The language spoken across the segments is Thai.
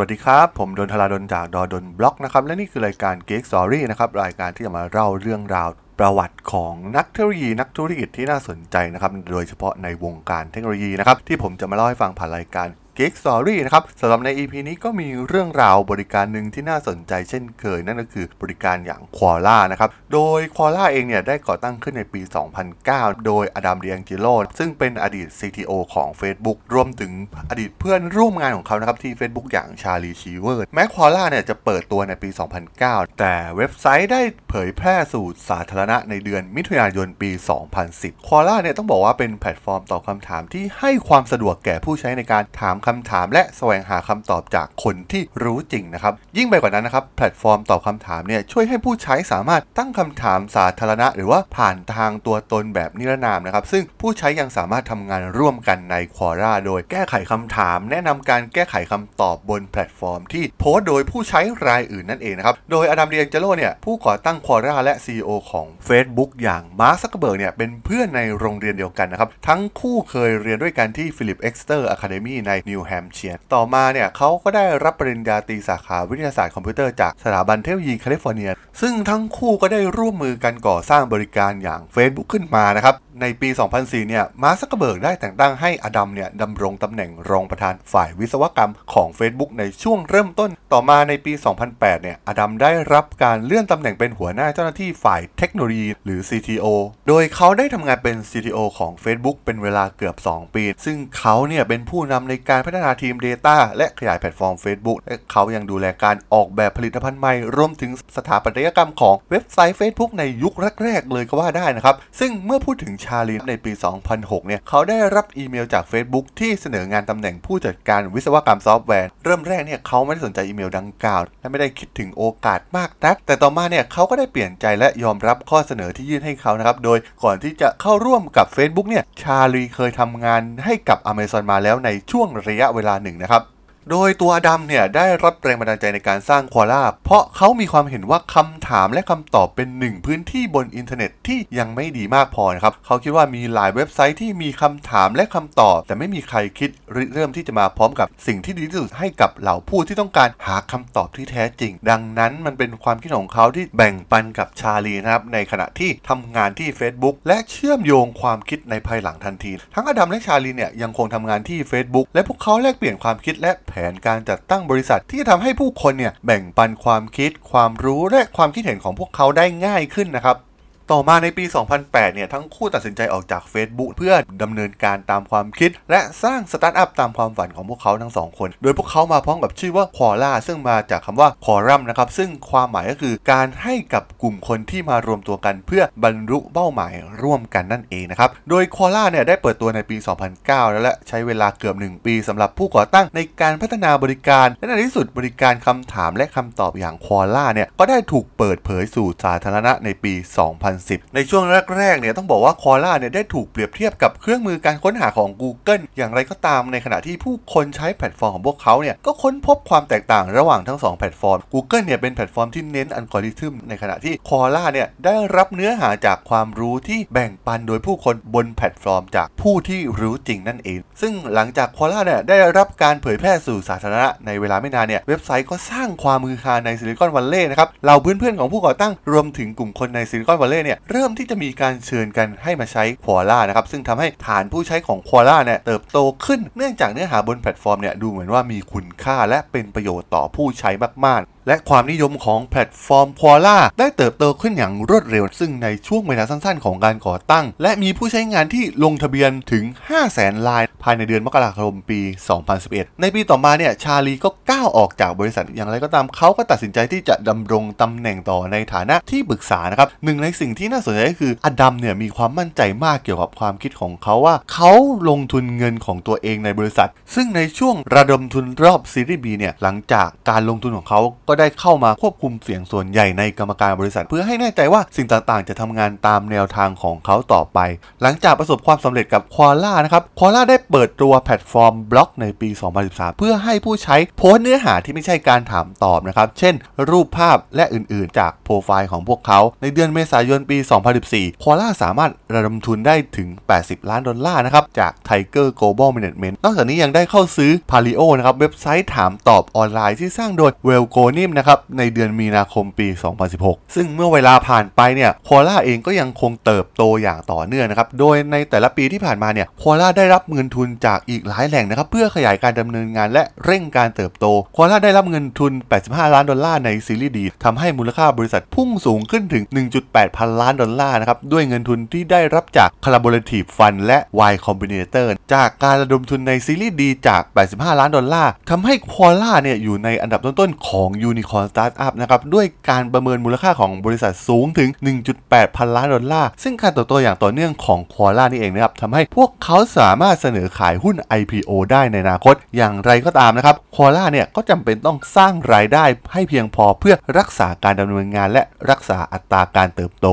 วัสดีครับ ผมดนทราดนจากดอดนบล็อกนะครับ และนี่คือรายการ Geek Story นะครับ รายการที่จะมาเล่าเรื่องราวประวัติของนักเทคโนโลยีนักธุรกิจที่น่าสนใจนะครับ โดยเฉพาะในวงการเทคโนโลยีนะครับ ที่ผมจะมาเล่าให้ฟังผ่านรายการ Geek Story นะครับสำหรับใน EP นี้ก็มีเรื่องราวบริการหนึ่งที่น่าสนใจเช่นเคย นั่นก็คือบริการอย่าง Quora นะครับโดย Quora เองเนี่ยได้ก่อตั้งขึ้นในปี 2009 โดยอดัมเดียงจิโร่ซึ่งเป็นอดีต CTO ของ Facebook รวมถึงอดีตเพื่อนร่วมงานของเขานะครับที่ Facebook อย่างชาลีชีเวอร์แม้ Quora เนี่ยจะเปิดตัวในปี 2009 แต่เว็บไซต์ได้เผยแพร่สู่สาธารณะในเดือนมิถุนายนปี 2010 Quora เนี่ยต้องบอกว่าเป็นแพลตฟอร์มตอบคำถามที่ให้ความสะดวกแก่ผู้ใช้ในการถามคำถาม และแสวงหาคำตอบจากคนที่รู้จริงนะครับ ยิ่งไปกว่านั้นนะครับ แพลตฟอร์มตอบคำถามเนี่ยช่วยให้ผู้ใช้สามารถตั้งคำถามสาธารณะ หรือว่าผ่านทางตัวตนแบบนิรนามนะครับ ซึ่งผู้ใช้ยังสามารถทำงานร่วมกันใน Quora โดยแก้ไขคำถาม แนะนำการแก้ไขคำตอบบนแพลตฟอร์ม ที่โพสต์โดยผู้ใช้รายอื่นนั่นเองนะครับ โดยอดัมดีแองเจโลเนี่ยผู้ก่อตั้ง Quora และ CEO ของ Facebook อย่างมาร์คซักเบิร์กเนี่ยเป็นเพื่อนในโรงเรียนเดียวกันนะครับทั้งคู่เคยเรียนด้วยกันที่ Phillips Exeter Academy ในนิวแฮมเชียร์ต่อมาเนี่ยเขาก็ได้รับปริญญาตรีสาขาวิทยาศาสตร์คอมพิวเตอร์จากสถาบันเทคโนโลยีแคลิฟอร์เนีย ซึ่งทั้งคู่ก็ได้ร่วมมือกันก่อสร้างบริการอย่าง Facebook ขึ้นมานะครับ ในปี 2004 เนี่ย มาร์คซักเบิร์กได้แต่งตั้งให้อดัมเนี่ยดำรงตำแหน่งรองประธานฝ่ายวิศวกรรมของ Facebook ในช่วงเริ่มต้น ต่อมาในปี 2008 เนี่ย อดัมได้รับการเลื่อนตำแหน่งเป็นหัวหน้าเจ้าหน้าที่ฝ่ายเทคโนโลยี หรือ CTO โดยเขาได้ทำงานเป็น CTO ของ Facebook เป็นเวลาเกือบ 2 ปี ซึ่งเขาเนี่ยเป็นผู้นำในการพัฒนาทีม Data และขยายแพลตฟอร์ม Facebook และเขายังดูแลการออกแบบผลิตภัณฑ์ใหม่ รวมถึงสถาปัตยกรรมของเว็บไซต์ Facebook ในยุคแรก ๆ เลยก็ว่าได้นะครับ ซึ่งเมื่อพูดถึงชาลีในปี 2006 เนี่ย เขาได้รับอีเมลจาก Facebook ที่เสนองานตำแหน่งผู้จัดการวิศวกรรมซอฟต์แวร์ เริ่มแรกเนี่ยเขาไม่ได้สนใจอีเมลดังกล่าว และไม่ได้คิดถึงโอกาสมากนัก แต่ต่อมาเนี่ยเขาก็ได้เปลี่ยนใจและยอมรับข้อเสนอที่ยื่นให้เขานะครับ โดยก่อนที่จะเข้าร่วมกับ Facebook เนี่ย ชาลีเคยทำงานให้กับ Amazon มาแล้วในช่วงระยะยะเวลาหนึ่งนะครับ โดยตัวดัมเนี่ยได้รับแรงบันดาลใจในการสร้างควอล่า เพราะเขามีความเห็นว่าคำถามและคำตอบเป็นหนึ่งพื้นที่บนอินเทอร์เน็ตที่ยังไม่ดีมากพอนะครับ เขาคิดว่ามีหลายเว็บไซต์ที่มีคำถามและคำตอบ แต่ไม่มีใครคิดริเริ่มที่จะมาพร้อมกับสิ่งที่ดีที่สุดให้กับเหล่าผู้ที่ต้องการหาคำตอบที่แท้จริง ดังนั้นมันเป็นความคิดของเขาที่แบ่งปันกับชาลีนะครับในขณะที่ทำงานที่ Facebook และเชื่อมโยงความคิดในภายหลังทันที ทั้งอดัมและชาลีเนี่ยยังคงทำงานที่ Facebook และพวกเขาแลกเปลี่ยนความคิดและแผนการจัดตั้งบริษัทที่จะทำให้ผู้คนเนี่ยแบ่งปันความคิด ความรู้และความคิดเห็นของพวกเขาได้ง่ายขึ้นนะครับ ต่อมาในปี 2008 เนี่ย ทั้งคู่ตัดสินใจออกจาก Facebook เพื่อดำเนินการตามความคิด และสร้างสตาร์ทอัพตามความฝันของพวกเขาทั้งสองคน โดยพวกเขามาพร้อมกับชื่อว่า Quora ซึ่งมาจากคำว่า Quorum นะครับ ซึ่งความหมายก็คือการให้กับกลุ่มคนที่มารวมตัวกัน เพื่อบรรลุเป้าหมายร่วมกันนั่นเองนะครับ โดย Quora เนี่ยได้เปิดตัวในปี 2009 แล้วและใช้เวลาเกือบ 1 ปีสำหรับผู้ก่อตั้งในการพัฒนาบริการ และในที่สุดบริการคำถามและคำตอบอย่าง Quora เนี่ยก็ได้ถูกเปิดเผยสู่สาธารณะในปี 200 2010 ในช่วงแรกๆเนี่ยต้องบอกว่า Quora เนี่ยได้ถูกเปรียบเทียบกับเครื่องมือการค้นหาของ Google อย่างไรก็ตามในขณะที่ผู้คนใช้แพลตฟอร์มของพวกเขาเนี่ยก็ค้นพบความแตกต่างระหว่างทั้ง 2 แพลตฟอร์ม Google เนี่ยเป็นแพลตฟอร์มที่เน้นอัลกอริทึมในขณะที่ Quora เนี่ยได้รับเนื้อหาจากความรู้ที่แบ่งปันโดยผู้คนบนแพลตฟอร์ม จากผู้ที่รู้จริงนั่นเอง ซึ่งหลังจาก Quora เนี่ยได้รับการเผยแพร่สู่สาธารณะในเวลาไม่นานเนี่ยเว็บไซต์ก็สร้างความฮือฮาในซิลิคอนวัลเลย์นะครับเหล่าเพื่อนๆของผู้ก่อตั้งรวมถึงกลุ่มคนในซิลิคอนวัลเลย์เนี่ยเริ่มที่จะมีการเชิญกันให้มาใช้ Quora นะครับซึ่งทำให้ฐานผู้ใช้ของ Quora เนี่ยเติบโตขึ้นเนื่องจากเนื้อหาบนแพลตฟอร์มเนี่ยดูเหมือนว่ามีคุณค่าและเป็นประโยชน์ต่อผู้ใช้มากๆ และความนิยมของแพลตฟอร์ม Quora ได้เติบโตขึ้นอย่างรวดเร็ว ซึ่งในช่วงเวลาสั้นๆ ของการก่อตั้ง และมีผู้ใช้งานที่ลงทะเบียนถึง 5 0 0แสนราย ภายในเดือนมกราคมปี 2011 ในปีต่อมาเนี่ยชาลีก็ก้าวออกจากบริษัทอย่างไรก็ตามเขาก็ตัดสินใจที่จะดำรงตำแหน่งต่อในฐานะที่ปรึกษานะครับหนึ่งในสิ่งที่น่าสนใจก็คืออดัมเนี่ยมีความมั่นใจมากเกี่ยวกับความคิดของเขาว่าเขาลงทุนเงินของตัวเองในบริษัท ซึ่งในช่วงระดมทุนรอบซีรีส์ B เนี่ยหลังจากการลงทุนของเขาก็ได้เข้ามาควบคุมเสียงส่วนใหญ่ในกรรมการบริษัท เพื่อให้แน่ใจว่าสิ่งต่างๆ จะทำงานตามแนวทางของเขาต่อไป หลังจากประสบความสำเร็จกับ Quora นะครับ Quora ได้เปิดตัวแพลตฟอร์มบล็อกในปี 2013 เพื่อให้ผู้ใช้โพสต์เนื้อหาที่ไม่ใช่การถามตอบนะครับเช่น รูปภาพและอื่นๆ จากโปรไฟล์ของพวกเขา ในเดือนเมษายนปี 2014ควาล่าสามารถระดมทุนได้ถึง 80 ล้านดอลลาร์นะครับจาก Tiger Global Management นอกจากนี้ยังได้เข้าซื้อ Palio นะครับเว็บไซต์ถามตอบออนไลน์ที่สร้างโดย w e l g o n i m นะครับในเดือนมีนาคมปี 2016 ซึ่งเมื่อเวลาผ่านไปเนี่ยควาล่าเองก็ยังคงเติบโตอย่างต่อเนื่องนะครับโดยในแต่ละปีที่ผ่านมาเนี่ยควาล่าได้รับเงินทุนจากอีกหลายแหล่งนะครับเพื่อขยายการดำเนินงานและเร่งการเติบโตควาล่าได้รับเงินทุน 85 ล้านดอลลาร์ในซีรีส์ดีทำให้มูลค่าบริษัทพุ่งสูงขึ้นถึง 1.8 พันล้านดอลลาร์นะครับด้วยเงินทุนที่ได้รับจาก Collaborative Fund และ Y Combinator จากการระดมทุนใน Series D จาก 85 ล้านดอลลาร์ทำให้ Quora เนี่ยอยู่ในอันดับต้นๆของยูนิคอร์นสตาร์ทอัพนะครับด้วยการประเมินมูลค่าของบริษัทสูงถึง 1.8 พันล้านดอลลาร์ ซึ่งการเติบโตอย่างต่อเนื่องของ Quora นี่เองนะครับทำให้พวกเขาสามารถเสนอขายหุ้น IPO ได้ในอนาคต อย่างไรก็ตามนะครับ Quora เนี่ยก็จำเป็นต้องสร้างรายได้ให้เพียงพอเพื่อรักษาการดำเนินงานและรักษาอัตราการเติบโต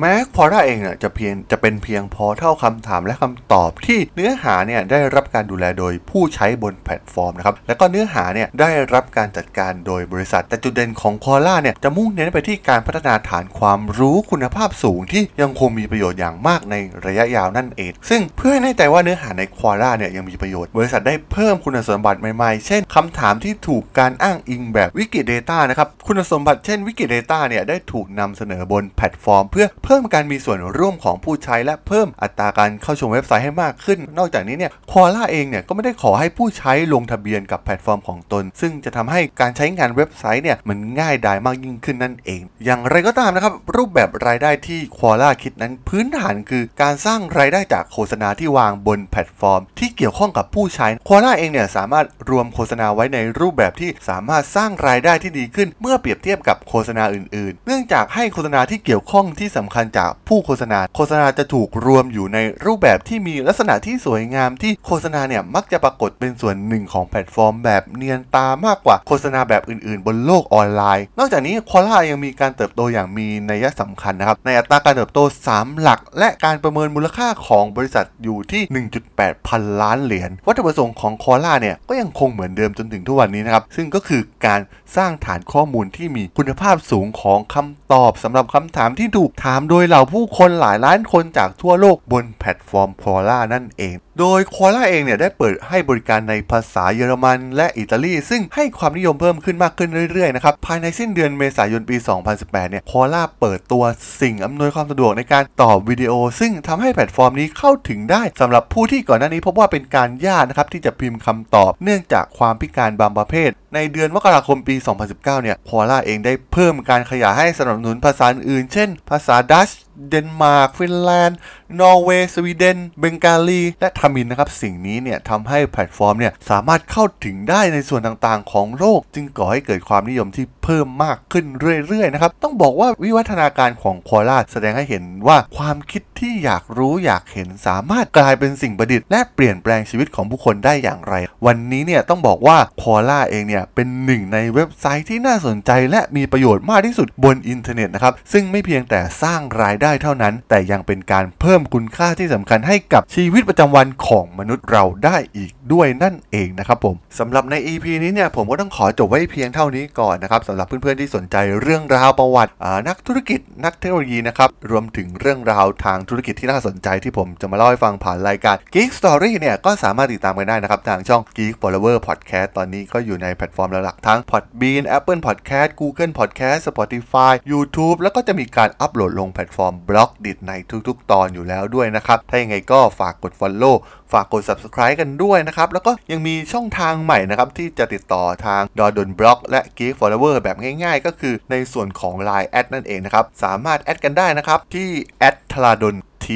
แม้ Quora เองเนี่ยจะเพียงจะเป็นเพียง portal คำถามและคำตอบที่เนื้อหาเนี่ยได้รับการดูแลโดยผู้ใช้บนแพลตฟอร์มนะครับแล้วก็เนื้อหาเนี่ยได้รับการจัดการโดยบริษัท แต่จุดเด่นของ Quora เนี่ยจะมุ่งเน้นไปที่การพัฒนาฐานความรู้คุณภาพสูง ที่ยังคงมีประโยชน์อย่างมากในระยะยาวนั่นเอง ซึ่งเพื่อให้แน่ใจว่าเนื้อหาใน Quora เนี่ยยังมีประโยชน์ บริษัทได้เพิ่มคุณสมบัติใหม่ๆ เช่นคำถามที่ถูกการอ้างอิงแบบวิกิ Data นะครับคุณสมบัติเช่นวิกิ Data เนี่ยได้ถูกนำเสนอบนแพลตฟอร์ม เพื่อเพิ่มการมีส่วนร่วมของผู้ใช้และเพิ่มอัตราการเข้าชมเว็บไซต์ให้มากขึ้น นอกจากนี้เนี่ย Quora เองเนี่ยก็ไม่ได้ขอให้ผู้ใช้ลงทะเบียนกับแพลตฟอร์มของตน ซึ่งจะทำให้การใช้งานเว็บไซต์เนี่ยมันง่ายดายมากยิ่งขึ้นนั่นเอง อย่างไรก็ตามนะครับ รูปแบบรายได้ที่ Quora คิดนั้นพื้นฐานคือการสร้างรายได้จากโฆษณาที่วางบนแพลตฟอร์ม ที่เกี่ยวข้องกับผู้ใช้ Quora เองเนี่ยสามารถรวมโฆษณาไว้ในรูปแบบที่สามารถสร้างรายได้ที่ดีขึ้น เมื่อเปรียบเทียบกับโฆษณาอื่นๆ เนื่องจากให้โฆษณาที่เกี่ยวข้องที่สำคัญจากผู้โฆษณา โฆษณาจะถูกรวมอยู่ในรูปแบบที่มีลักษณะที่สวยงามที่โฆษณาเนี่ยมักจะปรากฏเป็นส่วนหนึ่งของแพลตฟอร์ม แบบเนียนตามากกว่าโฆษณาแบบอื่นๆ บนโลกออนไลน์ นอกจากนี้ Quora ยังมีการเติบโตอย่างมีนัยสำคัญนะครับ ในอัตราการเติบโต 3 หลัก และการประเมินมูลค่าของบริษัทอยู่ที่ 1.8 พันล้านเหรียญ วัตถุประสงค์ของ Quora เนี่ยก็ยังคงเหมือนเดิมจนถึงทุกวันนี้นะครับ ซึ่งก็คือการสร้างฐานข้อมูลที่มีคุณภาพสูงของคำตอบสำหรับคำถามที่ถูกถามโดยเหล่าผู้คนหลายล้านคนจากทั่วโลกบนแพลตฟอร์ม Quora นั่นเองโดย Quora เองเนี่ยได้เปิดให้บริการในภาษาเยอรมัน และอิตาลี ซึ่งให้ความนิยมเพิ่มขึ้นมากขึ้นเรื่อยๆนะครับภายในสิ้นเดือนเมษายนปี 2018 เนี่ย Quora เปิดตัวสิ่งอำนวยความสะดวกในการตอบวิดีโอ ซึ่งทำให้แพลตฟอร์มนี้เข้าถึงได้สำหรับผู้ที่ก่อนหน้านี้พบว่าเป็นการยากนะครับที่จะพิมพ์คำตอบ เนื่องจากความพิการบางประเภท ในเดือนมกราคมปี 2019 เนี่ย Quora เองได้เพิ่มการขยายให้สนับสนุนภาษาอื่นเช่น ภาษาดัตช์ เดนมาร์กฟินแลนด์ นอร์เวย์ สวีเดน เบงกาลี และทมิฬนะครับ สิ่งนี้เนี่ยทำให้แพลตฟอร์มเนี่ยสามารถเข้าถึงได้ในส่วนต่างๆ ของโลก จึงก่อให้เกิดความนิยมที่เพิ่มมากขึ้นเรื่อยๆนะครับ ต้องบอกว่าวิวัฒนาการของ Quora แสดงให้เห็นว่าความคิดที่อยากรู้อยากเห็นสามารถกลายเป็นสิ่งประดิษฐ์และเปลี่ยนแปลงชีวิตของผู้คนได้อย่างไร วันนี้เนี่ยต้องบอกว่า Quora เองเนี่ยเป็นหนึ่งในเว็บไซต์ที่น่าสนใจ และมีประโยชน์มากที่สุดบนอินเทอร์เน็ตนะครับซึ่งไม่เพียงแต่สร้างรายได้เท่านั้น แต่ยังเป็นการเพิ่มคุณค่าที่สำคัญให้กับชีวิตประจำวันของมนุษย์เราได้อีกด้วยนั่นเองนะครับผมสำหรับใน EP นี้เนี่ยผมก็ต้องขอจบไว้เพียงเท่านี้ก่อนนะครับสำหรับเพื่อนๆที่สนใจเรื่องราวประวัตินักธุรกิจนักเทคโนโลยีนะครับรวมถึงเรื่องราวทางธุรกิจที่น่าสนใจที่ผมจะมาเล่าให้ฟังผ่านรายการ Geek Story เนี่ยก็สามารถติดตามกันได้นะครับ ทางช่อง Geek Forever Podcast ตอนนี้ก็อยู่ในแพลตฟอร์มหลักๆทั้ง Podbean Apple Podcast Google Podcast Spotify YouTube แล้วก็จะมีการอัปโหลดลงแพลตฟอร์ม Blockdit ในทุกๆ ตอนอยู่แล้วด้วยนะครับ ถ้ายังไงก็ฝากกด Follow ฝากกด Subscribe กันด้วยนะครับ แล้วก็ยังมีช่องทางใหม่นะครับ ที่จะติดต่อทางดอดนบล็อกและ Geek Follower แบบง่ายๆ ก็คือในส่วนของ Line แอดนั่นเองนะครับ สามารถแอดกันได้นะครับ ที่แอดทลาดน T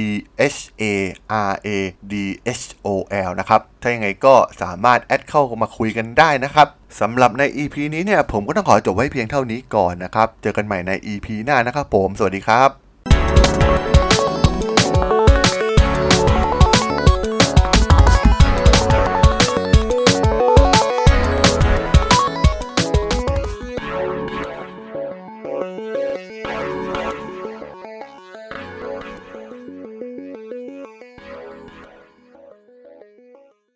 H A R A D H O L นะครับ ถ้ายังไงก็สามารถแอดเข้ามาคุยกันได้นะครับ สำหรับใน EP นี้เนี่ยผมก็ต้องขอจบไว้เพียงเท่านี้ก่อนนะครับ เจอกันใหม่ใน EP หน้านะครับผม สวัสดีครับ